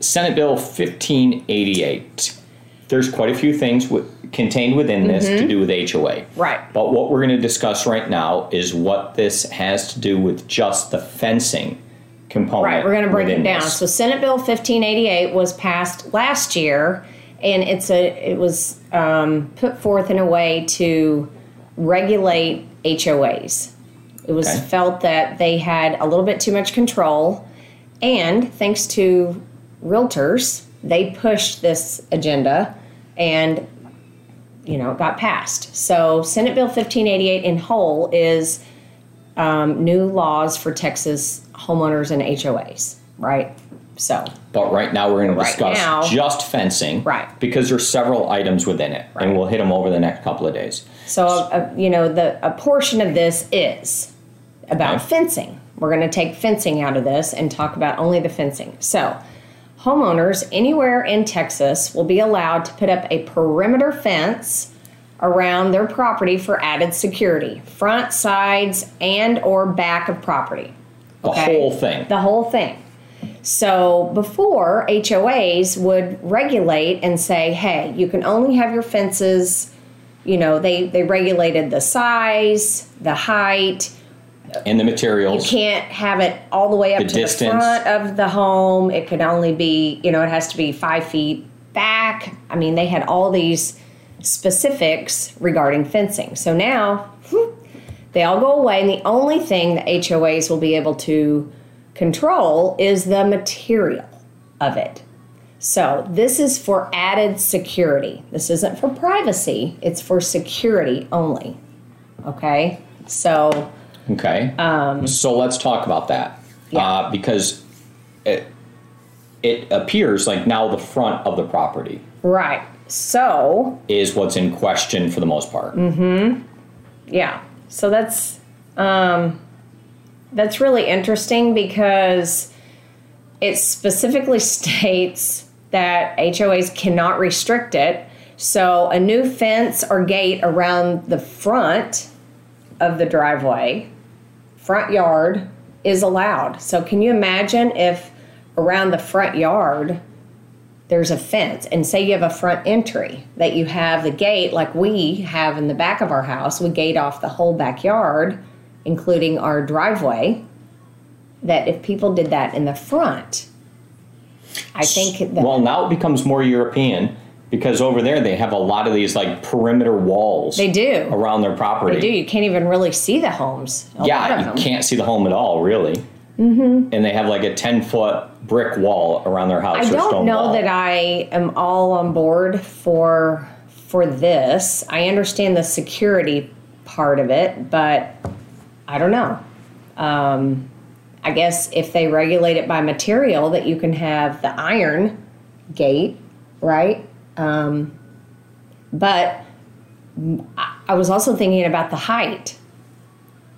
Senate Bill 1588. There's quite a few things wi- contained within this to do with HOA. Right. But what we're going to discuss right now is what this has to do with just the fencing component. Right, we're going to break it down. this. So Senate Bill 1588 was passed last year, and it's a it was um, put forth in a way to regulate HOAs. It was Okay. felt that they had a little bit too much control, and thanks to realtors, they pushed this agenda, and you know it got passed. So Senate Bill 1588 in whole is um, new laws for Texas homeowners and HOAs, right? So, But right now we're going to Right discuss now- just fencing. Right. Because there's several items within it, and we'll hit them over the next couple of days. so uh, you know, the a portion of this is about Okay. fencing. We're going to take fencing out of this and talk about only the fencing. So, homeowners anywhere in Texas will be allowed to put up a perimeter fence around their property for added security, front, sides, and or back of property. The whole thing. The whole thing. So before HOAs would regulate and say, hey, you can only have your fences, you know, they, they regulated the size, the height. And the materials. You can't have it all the way up The to distance. the front of the home. It could only be, you know, it has to be five feet back. I mean, they had all these specifics regarding fencing. So now they all go away, and the only thing the HOAs will be able to control is the material of it. So this is for added security. This isn't for privacy, it's for security only. Okay? So Okay. Um, so let's talk about that. Yeah. Uh, because it, it appears like now the front of the property Right. So, is what's in question for the most part. Mm-hmm. yeah. So that's um that's really interesting because it specifically states that HOAs cannot restrict it. So, a new fence or gate around the front of the driveway, front yard is allowed. So, can you imagine if around the front yard there's a fence and say you have a front entry that you have the gate like we have in the back of our house we gate off the whole backyard including our driveway that if people did that in the front i think that Well, now it becomes more European because over there they have a lot of these like perimeter walls. they do around their property. they do you can't even really see the homes a lot yeah, you can't see the home at all, really. Mm-hmm. And they have like a ten foot brick wall around their house. I don't know wall. that I am all on board for for this. I understand the security part of it, but I don't know. Um, I guess if they regulate it by material, that you can have the iron gate, right? Um, but I- was also thinking about the height.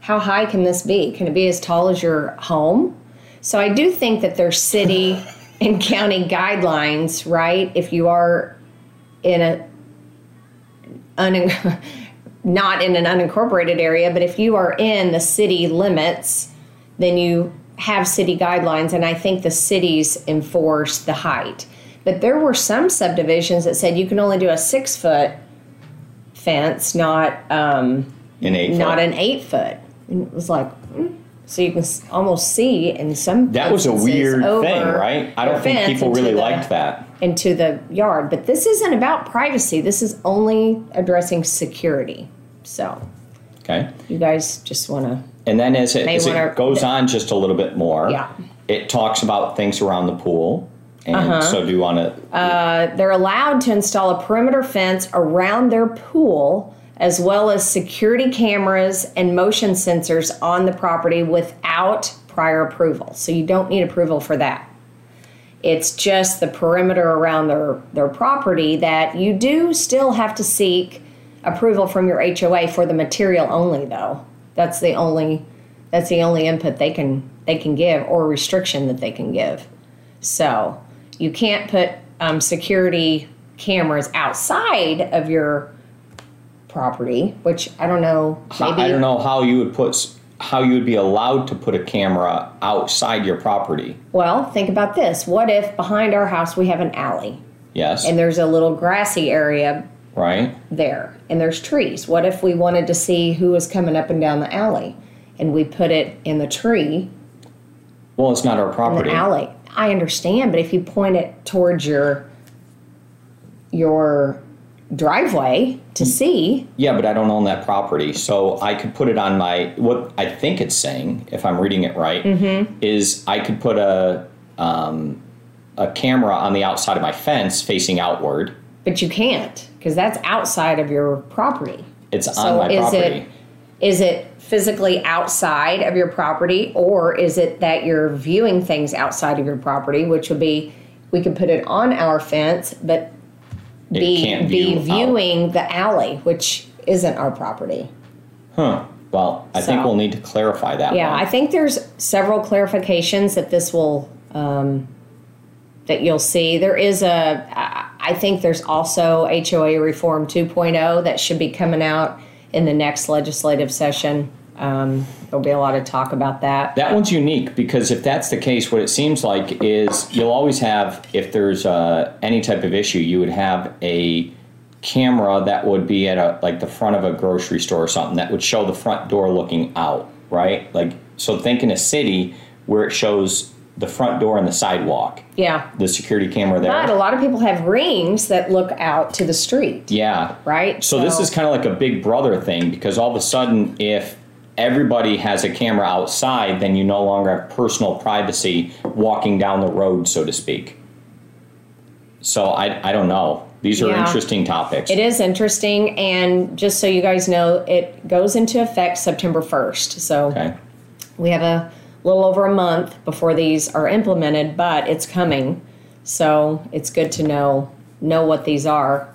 How high can this be? Can it be as tall as your home? So I do think that there's city and county guidelines, right? If you are in a un, not in an unincorporated area, but if you are in the city limits, then you have city guidelines, and I think the cities enforce the height. But there were some subdivisions that said you can only do a six foot fence, not um, in eight not foot. an eight foot. And it was like, mm. so you can almost see in some that was a weird thing, right? I don't think people really the- liked that. into the yard. But this isn't about privacy. This is only addressing security. So Okay. you guys just want to And then as it, as it goes on just a little bit more, Yeah. it talks about things around the pool. And Uh-huh. so do you want to? they're allowed to install a perimeter fence around their pool as well as security cameras and motion sensors on the property without prior approval. So you don't need approval for that. It's just the perimeter around their, their property that you do still have to seek approval from your HOA for the material only though. That's the only that's the only input they can they can give or restriction that they can give. So you can't put um, security cameras outside of your property, which I don't know. Maybe I don't know how you would put. how you would be allowed to put a camera outside your property. Well, think about this. What if behind our house we have an alley Yes. and there's a little grassy area right? there and there's trees? What if we wanted to see who was coming up and down the alley and we put it in the tree Well, it's not our in property. the alley? I understand, but if you point it towards your your driveway to see, Yeah, but I don't own that property, so I could put it on my. What I think it's saying, if I'm reading it right, Mm-hmm. is I could put a um, a camera on the outside of my fence facing outward. but you can't because that's outside of your property. It's on So my is property. it is it physically outside of your property or is it that you're viewing things outside of your property, which would be we could put it on our fence, but It be be view out. viewing the alley, which isn't our property. Huh. Well, I think we'll need to clarify that. Yeah, one. I think there's several clarifications that this will um, that you'll see. There is a I think there's also HOA reform 2.0 that should be coming out in the next legislative session. Um, there'll be a lot of talk about that. That one's unique because if that's the case, what it seems like is you'll always have, if there's uh, any type of issue, you would have a camera that would be at a like the front of a grocery store or something that would show the front door looking out, right? Like so, think in a city where it shows the front door and the sidewalk, Yeah, the security camera there. but a lot of people have rings that look out to the street, yeah, right? So this is kind of like a big brother thing because all of a sudden, if everybody has a camera outside, then you no longer have personal privacy walking down the road, so to speak. So I, I don't know. These are Yeah. interesting topics. It is interesting, and just so you guys know, it goes into effect September 1st. So Okay. We have a little over a month before these are implemented, but it's coming. So it's good to know know what these are.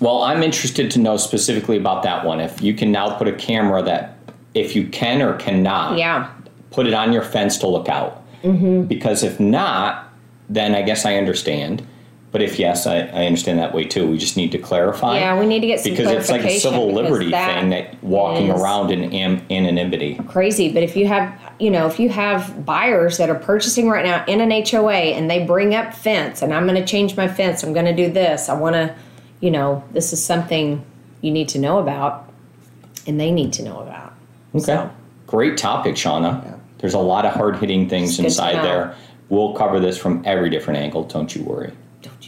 Well, I'm interested to know specifically about that one. If you can now put a camera that, if you can or cannot, Yeah. put it on your fence to look out. Mm-hmm. Because if not, then I guess I understand. But if yes, I, I understand that way too. We just need to clarify. Yeah, we need to get some because it's like a civil liberty that thing that walking around in am- anonymity. Crazy, but if you have, you know, if you have buyers that are purchasing right now in an HOA and they bring up fence and I'm going to change my fence, I'm going to do this. I want to, you know, this is something you need to know about and they need to know about. Okay. So, Great topic, Shauna. There's a lot of hard hitting things It's inside there. We'll cover this from every different angle. Don't you worry. Don't you?